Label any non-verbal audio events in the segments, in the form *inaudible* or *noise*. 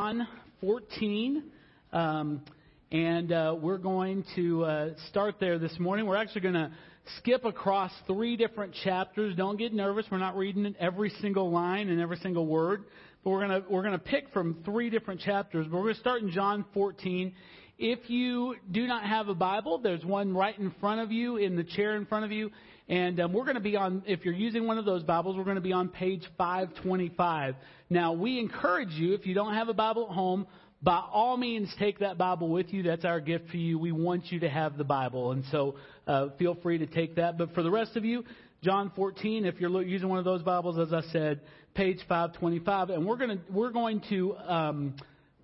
John 14. Um, and uh, we're going to uh, start there this morning. We're actually going to skip across three different chapters. Don't get nervous. We're not reading every single line and every single word. But we're going to we're going to pick from three different chapters. But we're going to start in John 14. If you do not have a Bible, there's one right in front of you in the chair in front of you. And um, we're going to be on, if you're using one of those Bibles, we're going to be on page 525. Now, we encourage you, if you don't have a Bible at home, by all means, take that Bible with you. That's our gift for you. We want you to have the Bible. And so uh, feel free to take that. But for the rest of you, John 14, if you're using one of those Bibles, as I said, page 525. And we're going to, we're going to um,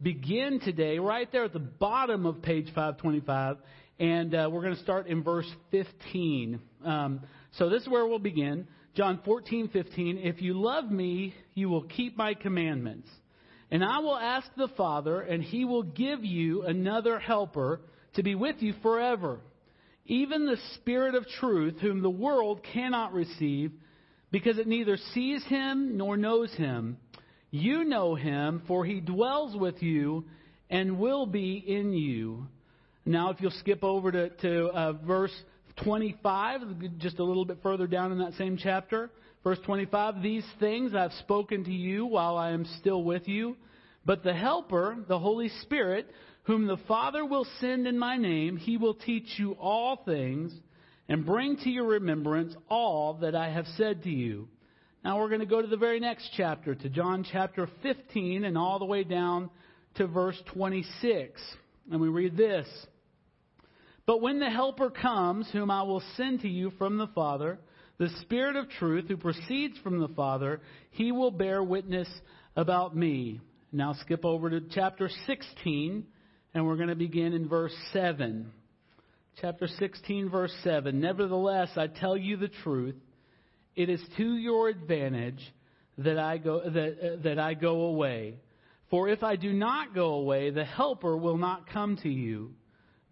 begin today right there at the bottom of page 525 and uh, we're going to start in verse 15. Um, so this is where we'll begin. John 14, 15. If you love me, you will keep my commandments. And I will ask the Father, and he will give you another helper to be with you forever. Even the Spirit of truth, whom the world cannot receive, because it neither sees him nor knows him. You know him, for he dwells with you and will be in you. Now, if you'll skip over to, to uh, verse 25, just a little bit further down in that same chapter. Verse 25, These things I've spoken to you while I am still with you. But the Helper, the Holy Spirit, whom the Father will send in my name, he will teach you all things and bring to your remembrance all that I have said to you. Now we're going to go to the very next chapter, to John chapter 15, and all the way down to verse 26. And we read this. But when the Helper comes, whom I will send to you from the Father, the Spirit of truth who proceeds from the Father, he will bear witness about me. Now skip over to chapter 16, and we're going to begin in verse 7. Chapter 16, verse 7. Nevertheless, I tell you the truth. It is to your advantage that I go, that, uh, that I go away. For if I do not go away, the Helper will not come to you.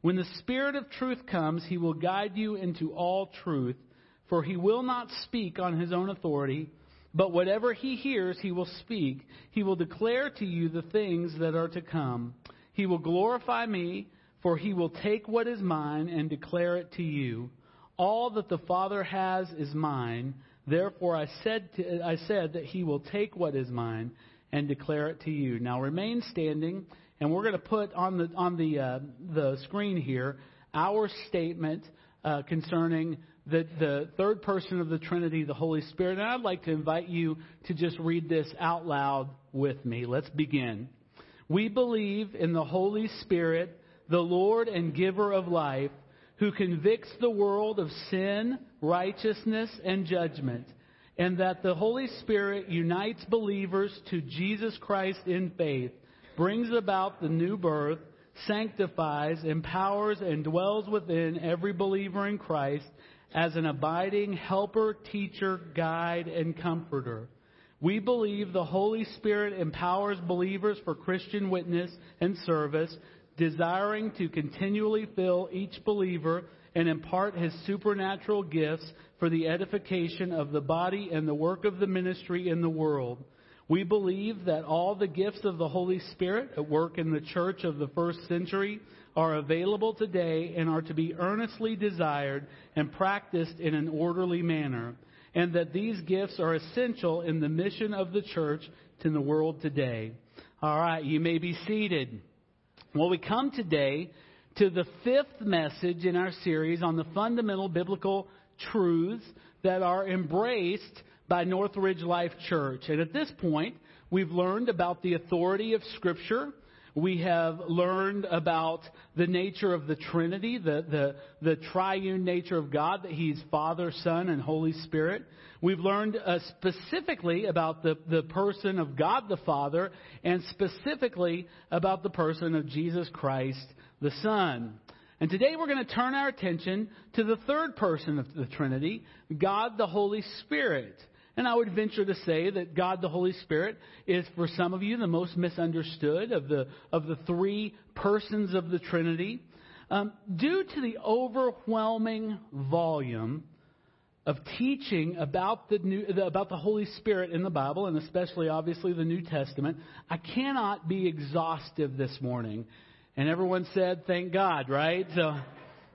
When the Spirit of truth comes, he will guide you into all truth, for he will not speak on his own authority, but whatever he hears, he will speak. He will declare to you the things that are to come. He will glorify me, for he will take what is mine and declare it to you. All that the Father has is mine. Therefore I said, to, I said that he will take what is mine and declare it to you. Now remain standing and we're going to put on the on the uh, the screen here our statement uh, concerning the the third person of the Trinity, the Holy Spirit. And I'd like to invite you to just read this out loud with me. Let's begin. We believe in the Holy Spirit, the Lord and giver of life, who convicts the world of sin, righteousness, and judgment, and that the Holy Spirit unites believers to Jesus Christ in faith brings about the new birth, sanctifies, empowers, and dwells within every believer in Christ as an abiding helper, teacher, guide, and comforter. We believe the Holy Spirit empowers believers for Christian witness and service, desiring to continually fill each believer and impart his supernatural gifts for the edification of the body and the work of the ministry in the world. We believe that all the gifts of the Holy Spirit at work in the church of the first century are available today and are to be earnestly desired and practiced in an orderly manner, and that these gifts are essential in the mission of the church to the world today. All right, you may be seated. Well, we come today to the fifth message in our series on the fundamental biblical truths that are embraced by Northridge Life Church. And at this point, we've learned about the authority of Scripture. We have learned about the nature of the Trinity, the, the, the triune nature of God, that He's Father, Son, and Holy Spirit. We've learned uh, specifically about the, the person of God the Father, and specifically about the person of Jesus Christ the Son. And today we're going to turn our attention to the third person of the Trinity, God the Holy Spirit. And I would venture to say that God the Holy Spirit is, for some of you, the most misunderstood of the, of the three persons of the Trinity. Um, due to the overwhelming volume of teaching about the, new, about the Holy Spirit in the Bible, and especially, obviously, the New Testament, I cannot be exhaustive this morning. And everyone said, thank God, right? So,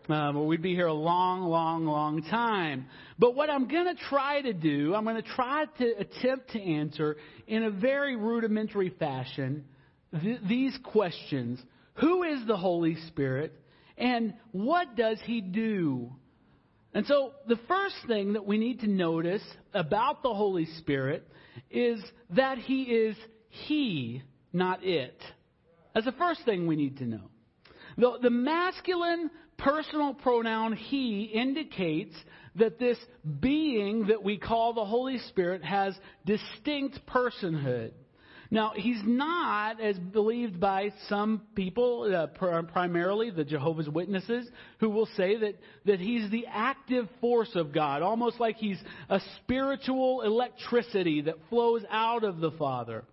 um, we'd be here a long, long, long time. But what I'm going to try to do, I'm going to try to attempt to answer in a very rudimentary fashion th- these questions. Who is the Holy Spirit? And what does He do? And so the first thing that we need to notice about the Holy Spirit is that He is He, not it. That's the first thing we need to know. The, the masculine personal pronoun he indicates that this being that we call the Holy Spirit has distinct personhood. Now, he's not, as believed by some people, uh, pr- primarily the Jehovah's Witnesses, who will say that, that he's the active force of God, almost like he's a spiritual electricity that flows out of the Father.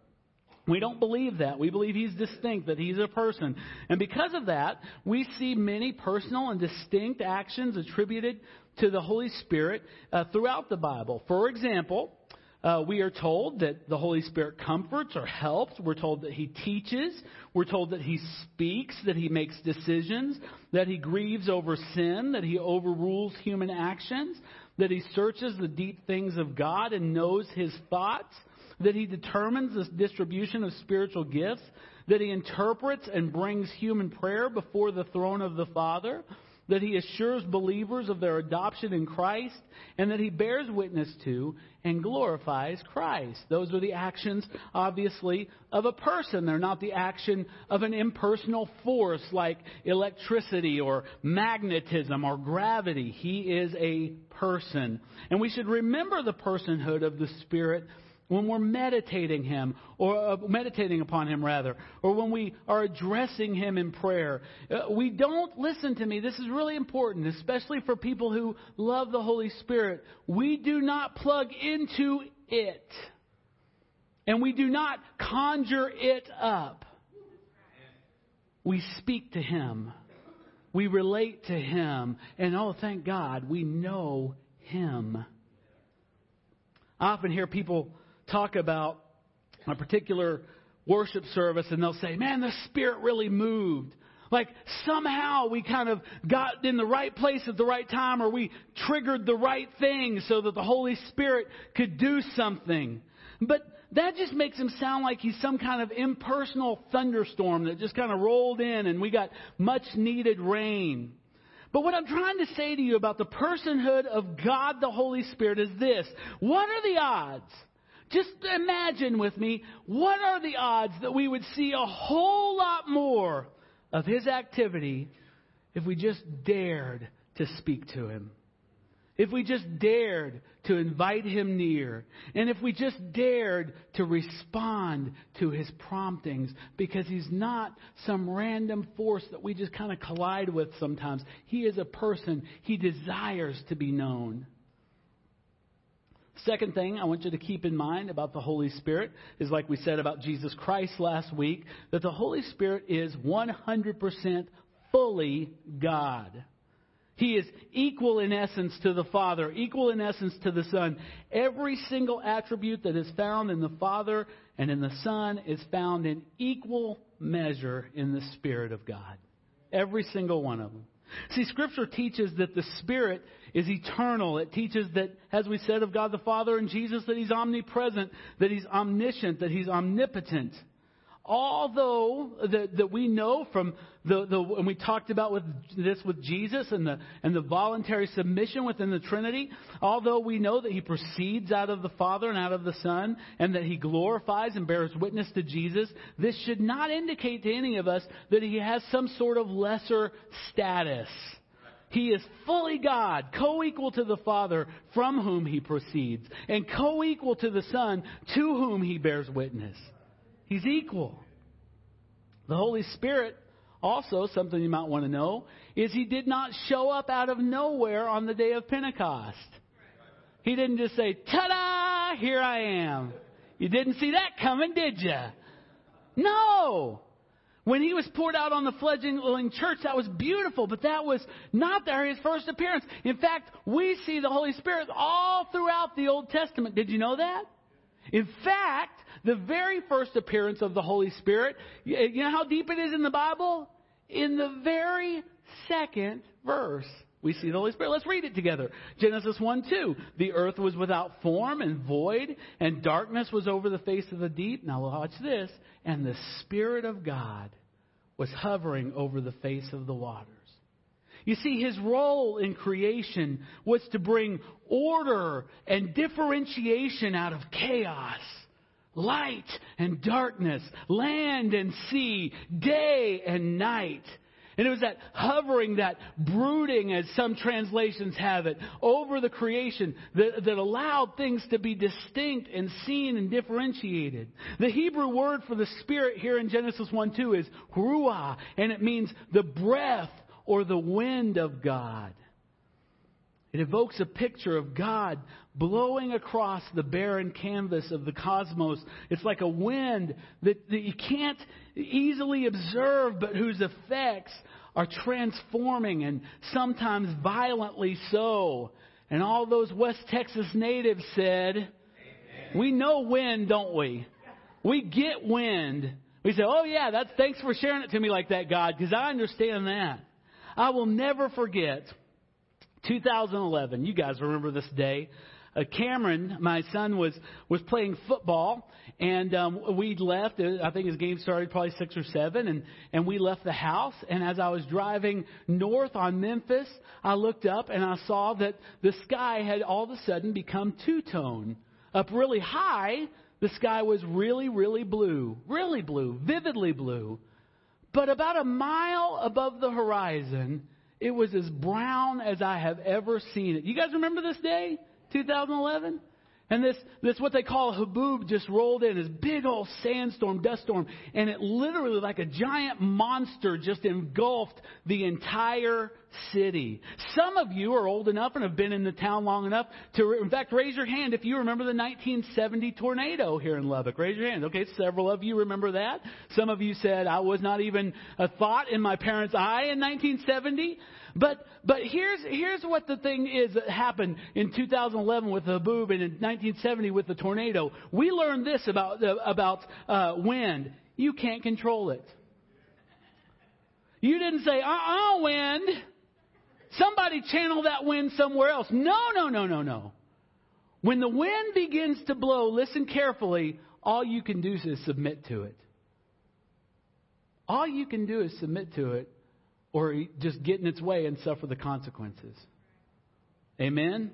We don't believe that. We believe he's distinct, that he's a person. And because of that, we see many personal and distinct actions attributed to the Holy Spirit uh, throughout the Bible. For example, uh, we are told that the Holy Spirit comforts or helps. We're told that He teaches. We're told that He speaks, that He makes decisions, that He grieves over sin, that He overrules human actions, that He searches the deep things of God and knows His thoughts that he determines the distribution of spiritual gifts, that he interprets and brings human prayer before the throne of the Father, that he assures believers of their adoption in Christ, and that he bears witness to and glorifies Christ. Those are the actions, obviously, of a person. They're not the action of an impersonal force like electricity or magnetism or gravity. He is a person. And we should remember the personhood of the Spirit when we're meditating him or uh, meditating upon him rather or when we are addressing him in prayer uh, we don't listen to me. This is really important especially for people who love the holy spirit. We do not plug into it and we do not conjure it up. We speak to him. We relate to him. And oh thank god we know him. I often hear people talk about a particular worship service and they'll say, man, the Spirit really moved. Like somehow we kind of got in the right place at the right time or we triggered the right thing so that the Holy Spirit could do something. But that just makes him sound like he's some kind of impersonal thunderstorm that just kind of rolled in and we got much needed rain. But what I'm trying to say to you about the personhood of God the Holy Spirit is this. What are the odds just imagine with me, what are the odds that we would see a whole lot more of his activity if we just dared to speak to him? If we just dared to invite him near, and if we just dared to respond to his promptings, because he's not some random force that we just kind of collide with sometimes. He is a person, he desires to be known. Second thing I want you to keep in mind about the Holy Spirit is like we said about Jesus Christ last week, that the Holy Spirit is 100% fully God. He is equal in essence to the Father, equal in essence to the Son. Every single attribute that is found in the Father and in the Son is found in equal measure in the Spirit of God. Every single one of them. See, Scripture teaches that the Spirit is eternal. It teaches that, as we said of God the Father and Jesus, that He's omnipresent, that He's omniscient, that He's omnipotent. although that, that we know from the, the and we talked about with this with Jesus and the and the voluntary submission within the Trinity, although we know that he proceeds out of the Father and out of the Son, and that he glorifies and bears witness to Jesus, this should not indicate to any of us that he has some sort of lesser status. He is fully God, co equal to the Father, from whom he proceeds, and co equal to the Son, to whom he bears witness. He's equal. The Holy Spirit, also, something you might want to know, is He did not show up out of nowhere on the day of Pentecost. He didn't just say, ta da, here I am. You didn't see that coming, did you? No. When he was poured out on the fledgling church, that was beautiful, but that was not there his first appearance. In fact, we see the Holy Spirit all throughout the Old Testament. Did you know that? In fact, the very first appearance of the Holy Spirit, you know how deep it is in the Bible? In the very second verse, we see the Holy Spirit. Let's read it together. Genesis 1 2. The earth was without form and void, and darkness was over the face of the deep. Now watch this. And the Spirit of God was hovering over the face of the waters. You see, his role in creation was to bring order and differentiation out of chaos light and darkness, land and sea, day and night. And it was that hovering, that brooding, as some translations have it, over the creation that, that, allowed things to be distinct and seen and differentiated. The Hebrew word for the Spirit here in Genesis 1 2 is ruah, and it means the breath or the wind of God. It evokes a picture of God blowing across the barren canvas of the cosmos. It's like a wind that, that you can't easily observe, but whose effects are transforming and sometimes violently so. And all those West Texas natives said, Amen. We know wind, don't we? We get wind. We say, oh yeah, that's, thanks for sharing it to me like that, God, because I understand that. I will never forget 2011. You guys remember this day. Uh, Cameron, my son, was was playing football, and um, we left. Uh, I think his game started probably six or seven, and and we left the house. And as I was driving north on Memphis, I looked up and I saw that the sky had all of a sudden become two tone. Up really high, the sky was really, really blue, really blue, vividly blue. But about a mile above the horizon, it was as brown as I have ever seen it. You guys remember this day? 2011? And this, this what they call haboob just rolled in, this big old sandstorm, dust storm, and it literally like a giant monster just engulfed the entire city. Some of you are old enough and have been in the town long enough to, in fact, raise your hand if you remember the 1970 tornado here in Lubbock. Raise your hand. Okay, several of you remember that. Some of you said I was not even a thought in my parents' eye in 1970. But but here's here's what the thing is that happened in 2011 with the haboob and in 1970 with the tornado. We learned this about uh, about uh, wind. You can't control it. You didn't say, "Uh-uh, wind." Somebody channel that wind somewhere else. No, no, no, no, no. When the wind begins to blow, listen carefully. All you can do is submit to it. All you can do is submit to it or just get in its way and suffer the consequences. Amen?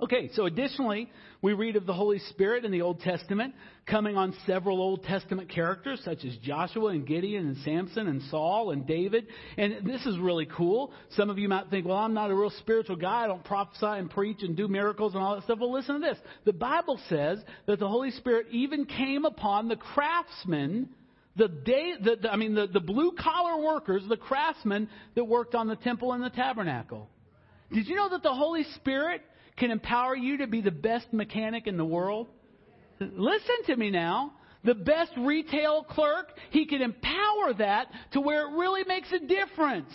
Okay, so additionally, we read of the Holy Spirit in the Old Testament coming on several Old Testament characters such as Joshua and Gideon and Samson and Saul and David. And this is really cool. Some of you might think, well, I'm not a real spiritual guy. I don't prophesy and preach and do miracles and all that stuff. Well, listen to this. The Bible says that the Holy Spirit even came upon the craftsmen the day, the, the, I mean, the, the blue collar workers, the craftsmen that worked on the temple and the tabernacle. Did you know that the Holy Spirit can empower you to be the best mechanic in the world? Listen to me now. The best retail clerk, he can empower that to where it really makes a difference.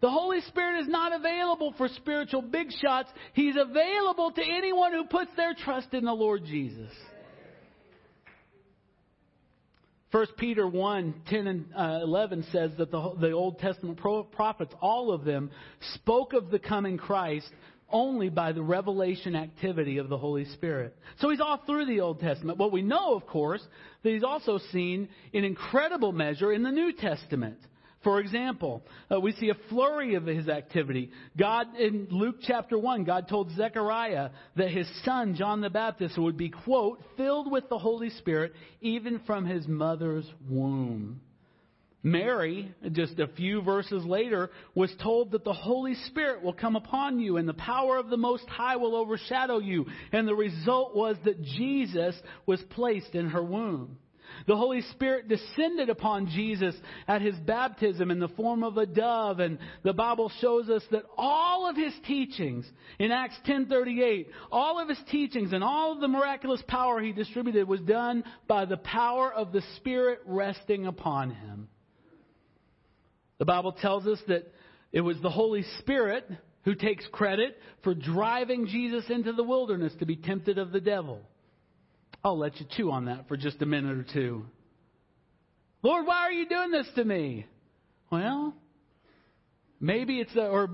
The Holy Spirit is not available for spiritual big shots. He's available to anyone who puts their trust in the Lord Jesus. 1 Peter 1 10 and uh, 11 says that the, the Old Testament prophets, all of them, spoke of the coming Christ only by the revelation activity of the Holy Spirit. So he's all through the Old Testament. What we know, of course, that he's also seen in incredible measure in the New Testament. For example, uh, we see a flurry of his activity. God, in Luke chapter 1, God told Zechariah that his son, John the Baptist, would be, quote, filled with the Holy Spirit even from his mother's womb. Mary, just a few verses later, was told that the Holy Spirit will come upon you and the power of the Most High will overshadow you. And the result was that Jesus was placed in her womb. The Holy Spirit descended upon Jesus at his baptism in the form of a dove and the Bible shows us that all of his teachings in Acts 10:38, all of his teachings and all of the miraculous power he distributed was done by the power of the Spirit resting upon him. The Bible tells us that it was the Holy Spirit who takes credit for driving Jesus into the wilderness to be tempted of the devil. I'll let you chew on that for just a minute or two. Lord, why are you doing this to me? Well, maybe it's, a, or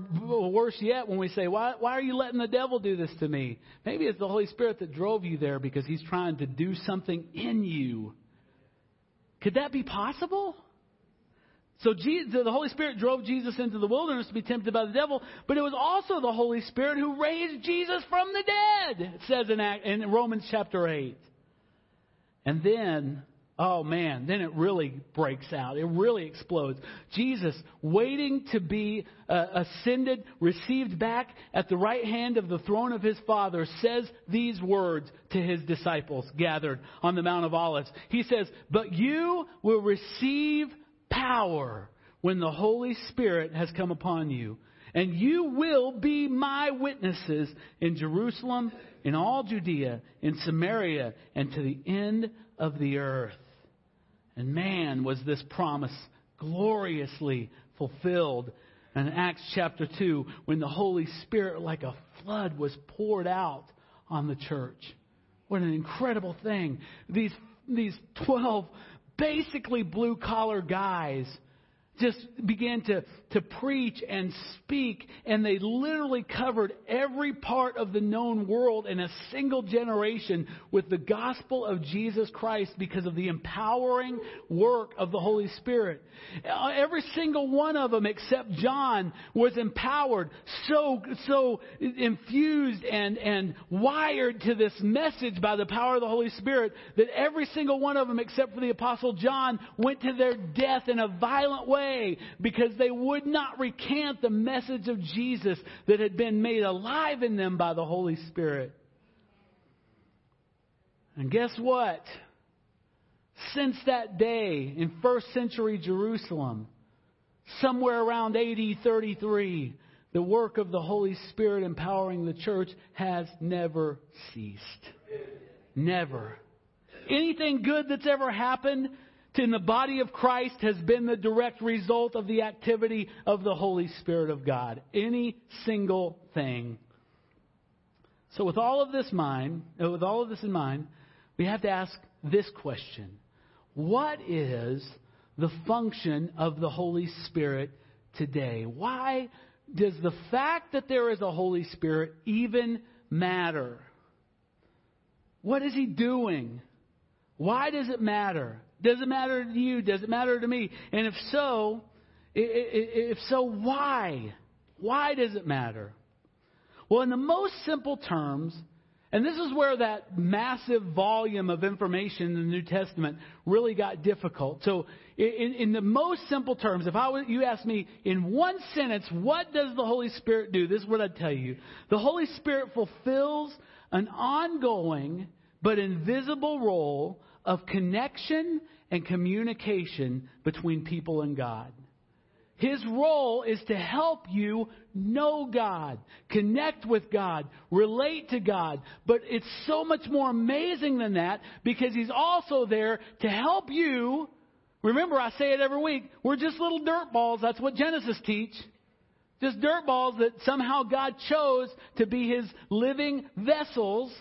worse yet, when we say, why, why are you letting the devil do this to me? Maybe it's the Holy Spirit that drove you there because he's trying to do something in you. Could that be possible? So Jesus, the Holy Spirit drove Jesus into the wilderness to be tempted by the devil, but it was also the Holy Spirit who raised Jesus from the dead, it says in, in Romans chapter 8. And then, oh man, then it really breaks out. It really explodes. Jesus, waiting to be uh, ascended, received back at the right hand of the throne of his Father, says these words to his disciples gathered on the Mount of Olives. He says, But you will receive power when the Holy Spirit has come upon you. And you will be my witnesses in Jerusalem, in all Judea, in Samaria, and to the end of the earth. And man, was this promise gloriously fulfilled. In Acts chapter 2, when the Holy Spirit, like a flood, was poured out on the church. What an incredible thing. These, these 12 basically blue collar guys just began to, to preach and speak, and they literally covered every part of the known world in a single generation with the gospel of Jesus Christ because of the empowering work of the Holy Spirit. Uh, every single one of them, except John, was empowered, so, so infused and, and wired to this message by the power of the Holy Spirit that every single one of them, except for the Apostle John, went to their death in a violent way way because they would not recant the message of Jesus that had been made alive in them by the Holy Spirit. And guess what? Since that day in first century Jerusalem, somewhere around AD 33, the work of the Holy Spirit empowering the church has never ceased. Never. Anything good that's ever happened in the body of Christ has been the direct result of the activity of the Holy Spirit of God. Any single thing. So with all of this mind, uh, with all of this in mind, we have to ask this question. What is the function of the Holy Spirit today? Why does the fact that there is a Holy Spirit even matter? What is he doing? Why does it matter? Does it matter to you? Does it matter to me? And if so, if so, why? Why does it matter? Well, in the most simple terms, and this is where that massive volume of information in the New Testament really got difficult. So, in, in the most simple terms, if I you ask me in one sentence, what does the Holy Spirit do? This is what I'd tell you. The Holy Spirit fulfills an ongoing but invisible role of connection and communication between people and God. His role is to help you know God, connect with God, relate to God. But it's so much more amazing than that because He's also there to help you. Remember, I say it every week. We're just little dirt balls. That's what Genesis teach. Just dirt balls that somehow God chose to be His living vessels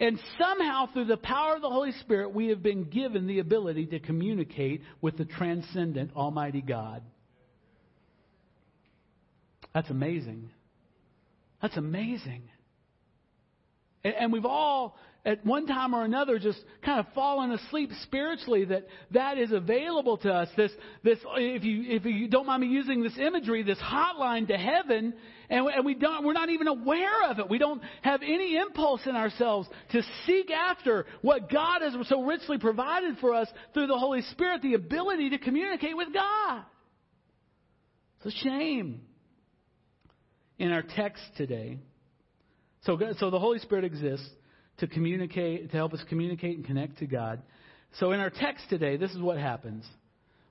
and somehow, through the power of the Holy Spirit, we have been given the ability to communicate with the transcendent Almighty God. That's amazing. That's amazing. And we've all, at one time or another, just kind of fallen asleep spiritually that that is available to us. This, this, if you, if you don't mind me using this imagery, this hotline to heaven, and, and we don't, we're not even aware of it. We don't have any impulse in ourselves to seek after what God has so richly provided for us through the Holy Spirit, the ability to communicate with God. It's a shame. In our text today, so, so the Holy Spirit exists to communicate, to help us communicate and connect to God. So in our text today, this is what happens.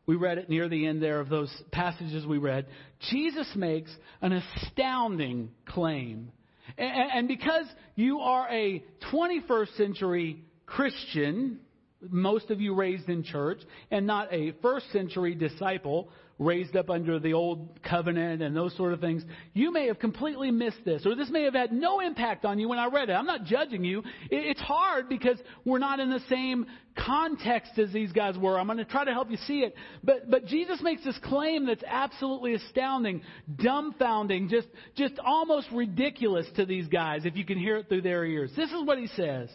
We read it near the end there of those passages we read. Jesus makes an astounding claim. And, and because you are a 21st century Christian, most of you raised in church, and not a first century disciple raised up under the old covenant and those sort of things, you may have completely missed this, or this may have had no impact on you when I read it. I'm not judging you. It's hard because we're not in the same context as these guys were. I'm going to try to help you see it. But, but Jesus makes this claim that's absolutely astounding, dumbfounding, just, just almost ridiculous to these guys if you can hear it through their ears. This is what he says.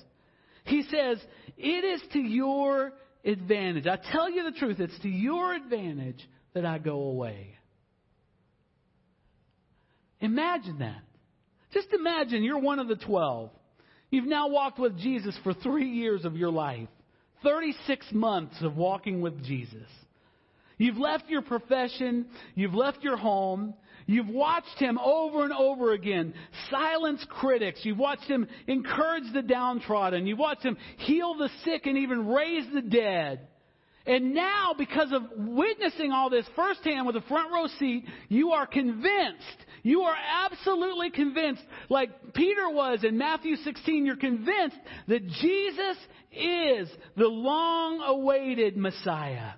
He says, It is to your advantage. I tell you the truth, it's to your advantage that I go away. Imagine that. Just imagine you're one of the twelve. You've now walked with Jesus for three years of your life, 36 months of walking with Jesus. You've left your profession, you've left your home, You've watched him over and over again silence critics. You've watched him encourage the downtrodden. You've watched him heal the sick and even raise the dead. And now, because of witnessing all this firsthand with a front row seat, you are convinced. You are absolutely convinced, like Peter was in Matthew 16, you're convinced that Jesus is the long awaited Messiah.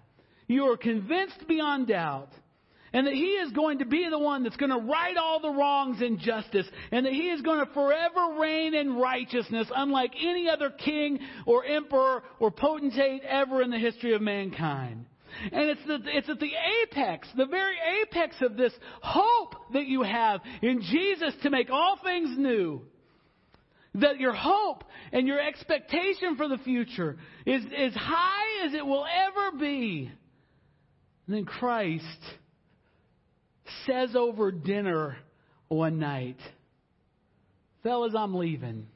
You are convinced beyond doubt and that He is going to be the one that's going to right all the wrongs and justice, and that He is going to forever reign in righteousness, unlike any other king or emperor or potentate ever in the history of mankind. And it's, the, it's at the apex, the very apex of this hope that you have in Jesus to make all things new. That your hope and your expectation for the future is as high as it will ever be. And then Christ says over dinner one night, Fellas, I'm leaving.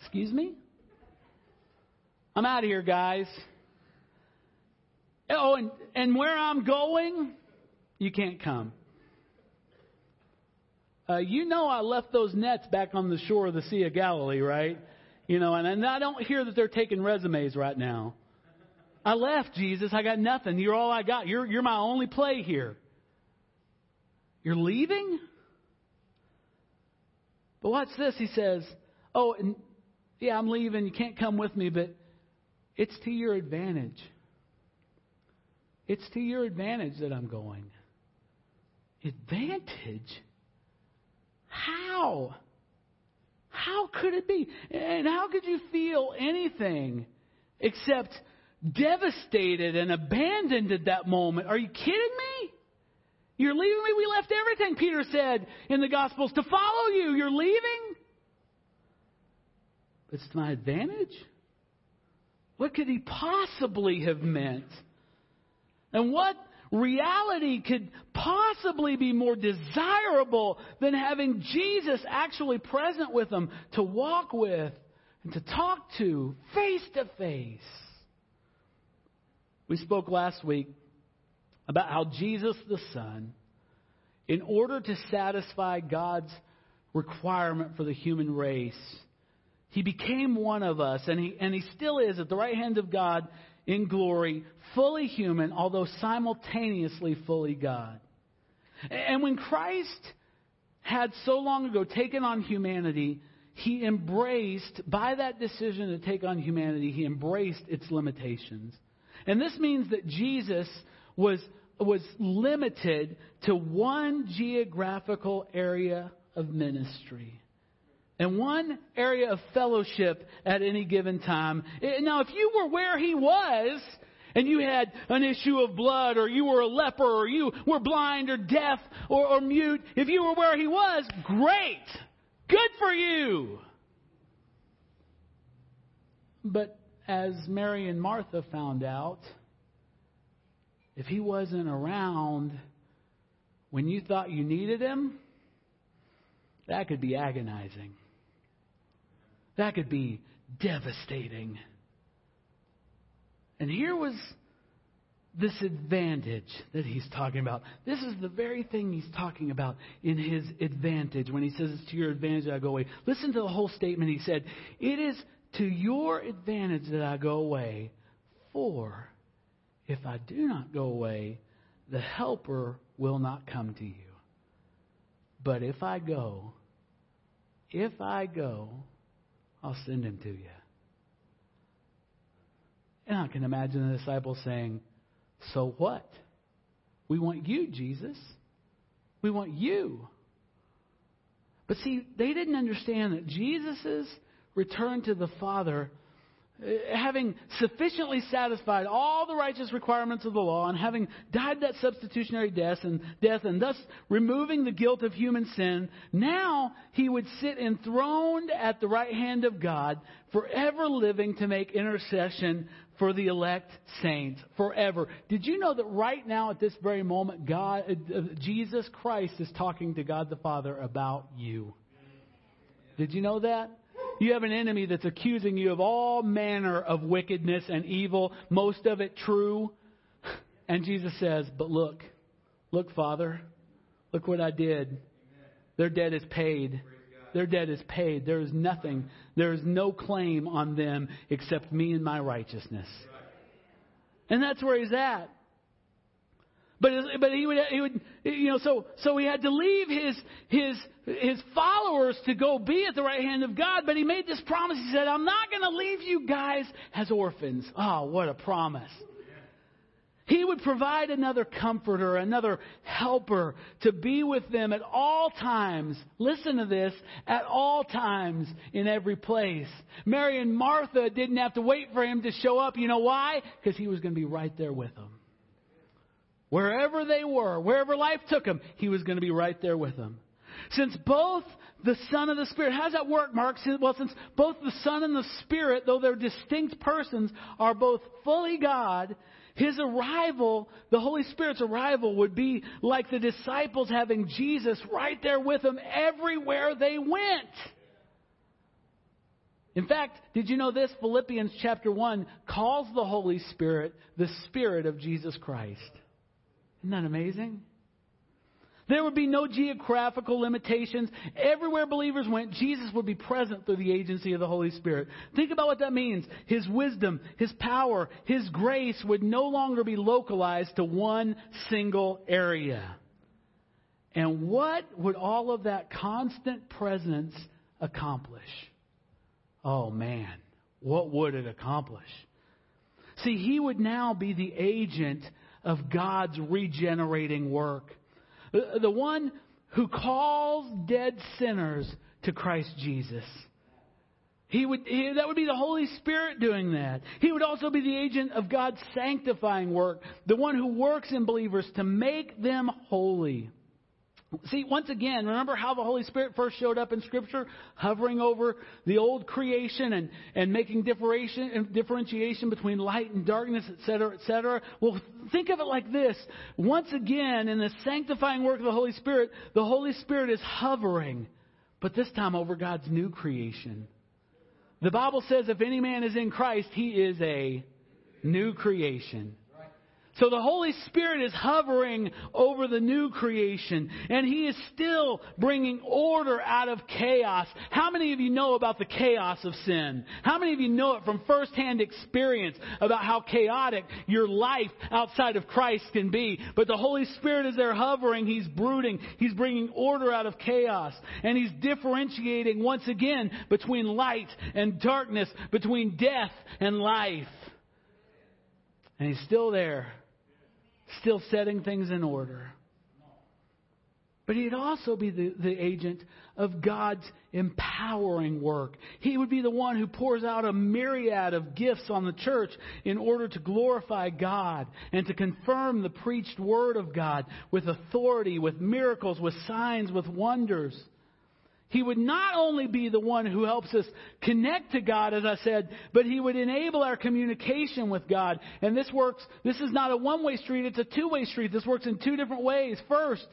Excuse me? I'm out of here, guys. Oh, and, and where I'm going, you can't come. Uh, you know I left those nets back on the shore of the Sea of Galilee, right? You know, and, and I don't hear that they're taking resumes right now. I left, Jesus. I got nothing. You're all I got. You're, you're my only play here. You're leaving? But watch this. He says, Oh, and yeah, I'm leaving. You can't come with me, but it's to your advantage. It's to your advantage that I'm going. Advantage? How? How could it be? And how could you feel anything except devastated and abandoned at that moment. Are you kidding me? You're leaving me? We left everything, Peter said in the Gospels, to follow you. You're leaving? But it's to my advantage? What could he possibly have meant? And what reality could possibly be more desirable than having Jesus actually present with them to walk with and to talk to face to face? We spoke last week about how Jesus the Son, in order to satisfy God's requirement for the human race, he became one of us, and he, and he still is at the right hand of God in glory, fully human, although simultaneously fully God. And when Christ had so long ago taken on humanity, he embraced, by that decision to take on humanity, he embraced its limitations. And this means that Jesus was, was limited to one geographical area of ministry and one area of fellowship at any given time. Eh, now, if you were where he was, and you had an issue of blood, or you were a leper, or you were blind, or deaf, or, or mute, if you were where he was, great! Good for you! But as Mary and Martha found out, if he wasn't around when you thought you needed him, that could be agonizing. That could be devastating. And here was this advantage that he's talking about. This is the very thing he's talking about in his advantage when he says it's to your advantage I go away. Listen to the whole statement. He said, It is to your advantage that I go away, for if I do not go away, the Helper will not come to you. But if I go, if I go, I'll send him to you. And I can imagine the disciples saying, So what? We want you, Jesus. We want you. But see, they didn't understand that Jesus' return to the Father uh, having sufficiently satisfied all the righteous requirements of the law and having died that substitutionary death and death and thus removing the guilt of human sin, now he would sit enthroned at the right hand of God, forever living to make intercession for the elect saints forever. Did you know that right now at this very moment God uh, uh Jesus Christ is talking to God the Father about you? Did you know that? You have an enemy that's accusing you of all manner of wickedness and evil, most of it true. And Jesus says, But look, look, Father, look what I did. Their debt is paid. Their debt is paid. There is nothing, there is no claim on them except me and my righteousness. And that's where he's at. But but he would he would you know so so he had to leave his his his followers to go be at the right hand of God. But he made this promise. He said, "I'm not going to leave you guys as orphans." Oh, what a promise! He would provide another comforter, another helper to be with them at all times. Listen to this, at all times in every place. Mary and Martha didn't have to wait for him to show up. You know why? Because he was going to be right there with them. Wherever they were, wherever life took them, he was going to be right there with them. Since both the Son and the Spirit, how does that work, Mark? Well, since both the Son and the Spirit, though they're distinct persons, are both fully God, his arrival, the Holy Spirit's arrival, would be like the disciples having Jesus right there with them everywhere they went. In fact, did you know this? Philippians chapter 1 calls the Holy Spirit the Spirit of Jesus Christ. Isn't that amazing? There would be no geographical limitations. Everywhere believers went, Jesus would be present through the agency of the Holy Spirit. Think about what that means. His wisdom, His power, His grace would no longer be localized to one single area. And what would all of that constant presence accomplish? Oh man, what would it accomplish? See, He would now be the agent of God's regenerating work. The one who calls dead sinners to Christ Jesus. He would, he, that would be the Holy Spirit doing that. He would also be the agent of God's sanctifying work, the one who works in believers to make them holy. See, once again, remember how the Holy Spirit first showed up in Scripture? Hovering over the old creation and, and making differentiation between light and darkness, etc., etc. Well, think of it like this. Once again, in the sanctifying work of the Holy Spirit, the Holy Spirit is hovering, but this time over God's new creation. The Bible says if any man is in Christ, he is a new creation. So the Holy Spirit is hovering over the new creation, and He is still bringing order out of chaos. How many of you know about the chaos of sin? How many of you know it from firsthand experience about how chaotic your life outside of Christ can be? But the Holy Spirit is there hovering, He's brooding, He's bringing order out of chaos, and He's differentiating once again between light and darkness, between death and life. And He's still there still setting things in order. But he'd also be the, the agent of God's empowering work. He would be the one who pours out a myriad of gifts on the church in order to glorify God and to confirm the preached word of God with authority, with miracles, with signs, with wonders. He would not only be the one who helps us connect to God, as I said, but He would enable our communication with God. And this works, this is not a one way street, it's a two way street. This works in two different ways. First,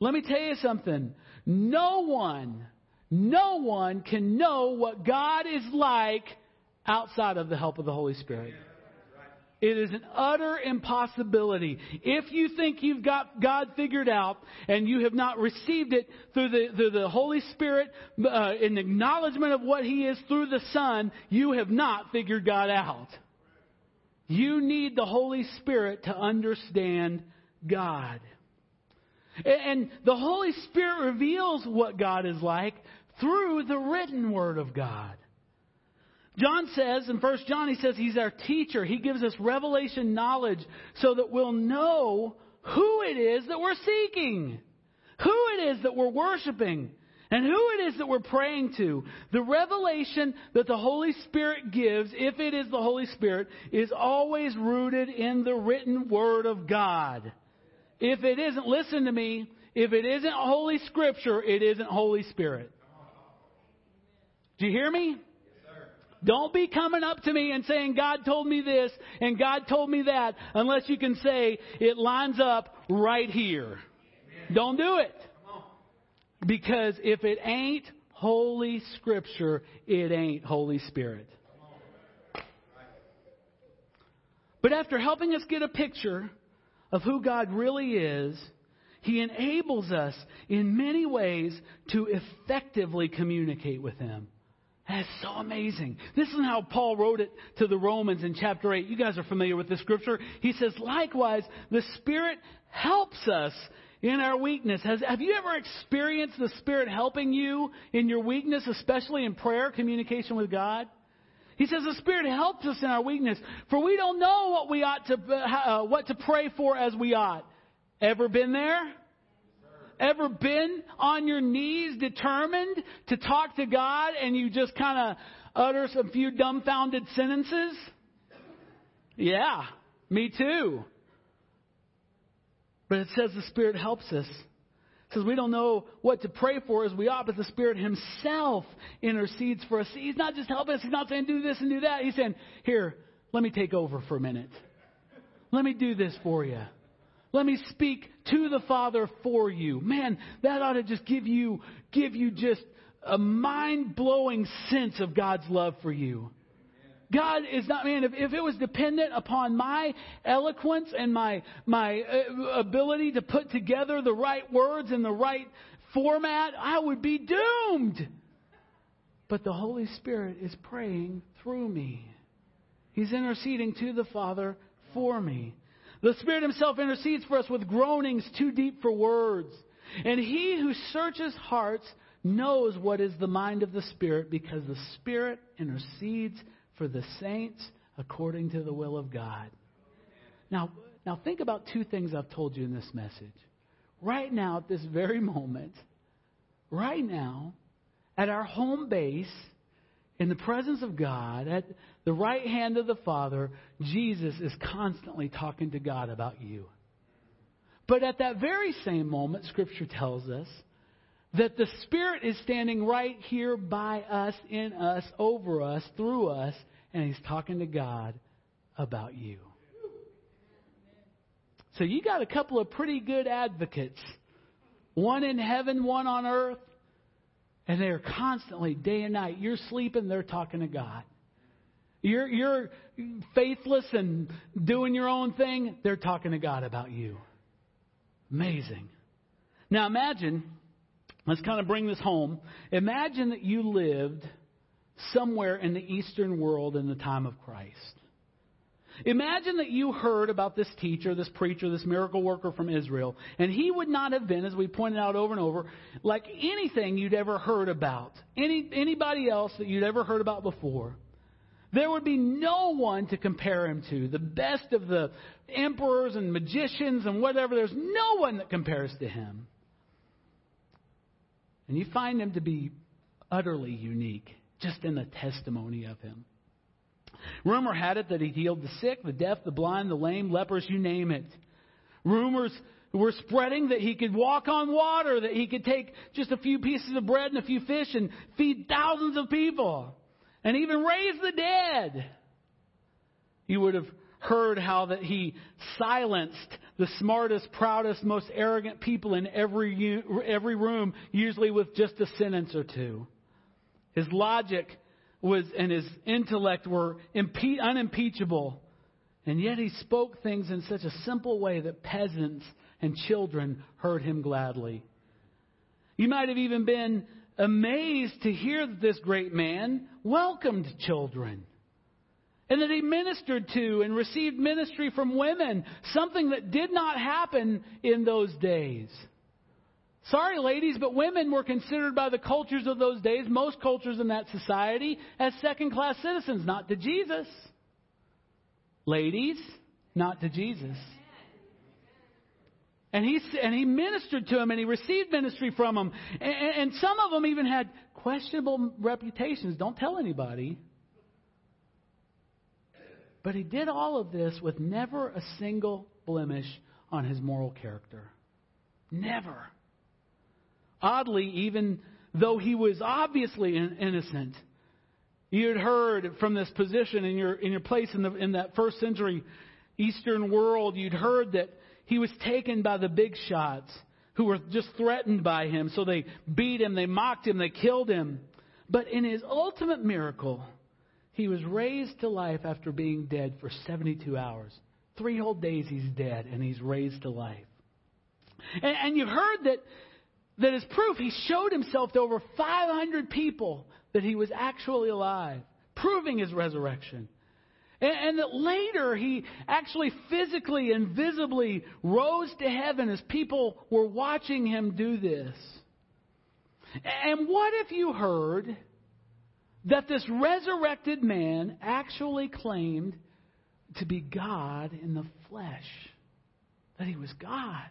let me tell you something. No one, no one can know what God is like outside of the help of the Holy Spirit. It is an utter impossibility. If you think you've got God figured out and you have not received it through the, through the Holy Spirit uh, in acknowledgement of what He is through the Son, you have not figured God out. You need the Holy Spirit to understand God. And the Holy Spirit reveals what God is like through the written Word of God. John says, in 1 John, he says he's our teacher. He gives us revelation knowledge so that we'll know who it is that we're seeking, who it is that we're worshiping, and who it is that we're praying to. The revelation that the Holy Spirit gives, if it is the Holy Spirit, is always rooted in the written Word of God. If it isn't, listen to me, if it isn't Holy Scripture, it isn't Holy Spirit. Do you hear me? Don't be coming up to me and saying, God told me this and God told me that, unless you can say it lines up right here. Don't do it. Because if it ain't Holy Scripture, it ain't Holy Spirit. But after helping us get a picture of who God really is, He enables us in many ways to effectively communicate with Him. That's so amazing. This is how Paul wrote it to the Romans in chapter 8. You guys are familiar with this scripture. He says, likewise, the Spirit helps us in our weakness. Has, have you ever experienced the Spirit helping you in your weakness, especially in prayer, communication with God? He says the Spirit helps us in our weakness, for we don't know what we ought to, uh, what to pray for as we ought. Ever been there? Ever been on your knees determined to talk to God and you just kind of utter some few dumbfounded sentences? Yeah, me too. But it says the Spirit helps us. It says we don't know what to pray for as we ought, but the Spirit Himself intercedes for us. He's not just helping us. He's not saying do this and do that. He's saying, here, let me take over for a minute. Let me do this for you. Let me speak to the Father for you. Man, that ought to just give you, give you just a mind blowing sense of God's love for you. God is not, man, if, if it was dependent upon my eloquence and my, my uh, ability to put together the right words in the right format, I would be doomed. But the Holy Spirit is praying through me. He's interceding to the Father for me. The Spirit Himself intercedes for us with groanings too deep for words. And He who searches hearts knows what is the mind of the Spirit because the Spirit intercedes for the saints according to the will of God. Now, now think about two things I've told you in this message. Right now, at this very moment, right now, at our home base, in the presence of God, at the right hand of the Father, Jesus is constantly talking to God about you. But at that very same moment, Scripture tells us that the Spirit is standing right here by us, in us, over us, through us, and He's talking to God about you. So you got a couple of pretty good advocates. One in heaven, one on earth. And they're constantly, day and night, you're sleeping, they're talking to God. You're, you're faithless and doing your own thing, they're talking to God about you. Amazing. Now imagine, let's kind of bring this home. Imagine that you lived somewhere in the Eastern world in the time of Christ. Imagine that you heard about this teacher, this preacher, this miracle worker from Israel, and he would not have been, as we pointed out over and over, like anything you'd ever heard about, any, anybody else that you'd ever heard about before. There would be no one to compare him to. The best of the emperors and magicians and whatever, there's no one that compares to him. And you find him to be utterly unique, just in the testimony of him. Rumor had it that he healed the sick, the deaf, the blind, the lame, lepers, you name it. Rumors were spreading that he could walk on water, that he could take just a few pieces of bread and a few fish and feed thousands of people, and even raise the dead. You would have heard how that he silenced the smartest, proudest, most arrogant people in every every room, usually with just a sentence or two. His logic was and his intellect were impe- unimpeachable. And yet he spoke things in such a simple way that peasants and children heard him gladly. You might have even been amazed to hear that this great man welcomed children. And that he ministered to and received ministry from women, something that did not happen in those days. Sorry, ladies, but women were considered by the cultures of those days, most cultures in that society, as second class citizens, not to Jesus. Ladies, not to Jesus. And he, and he ministered to him and he received ministry from him. And, and some of them even had questionable reputations. Don't tell anybody. But he did all of this with never a single blemish on his moral character. Never. Oddly, even though he was obviously innocent, you had heard from this position in your, in your place in, the, in that first century Eastern world, you'd heard that he was taken by the big shots who were just threatened by him. So they beat him, they mocked him, they killed him. But in his ultimate miracle, he was raised to life after being dead for 72 hours. Three whole days he's dead, and he's raised to life. And, and you heard that that as proof, he showed himself to over 500 people that he was actually alive, proving his resurrection. And, that later he actually physically and visibly rose to heaven as people were watching him do this. And what if you heard that this resurrected man actually claimed to be God in the flesh? That he was God.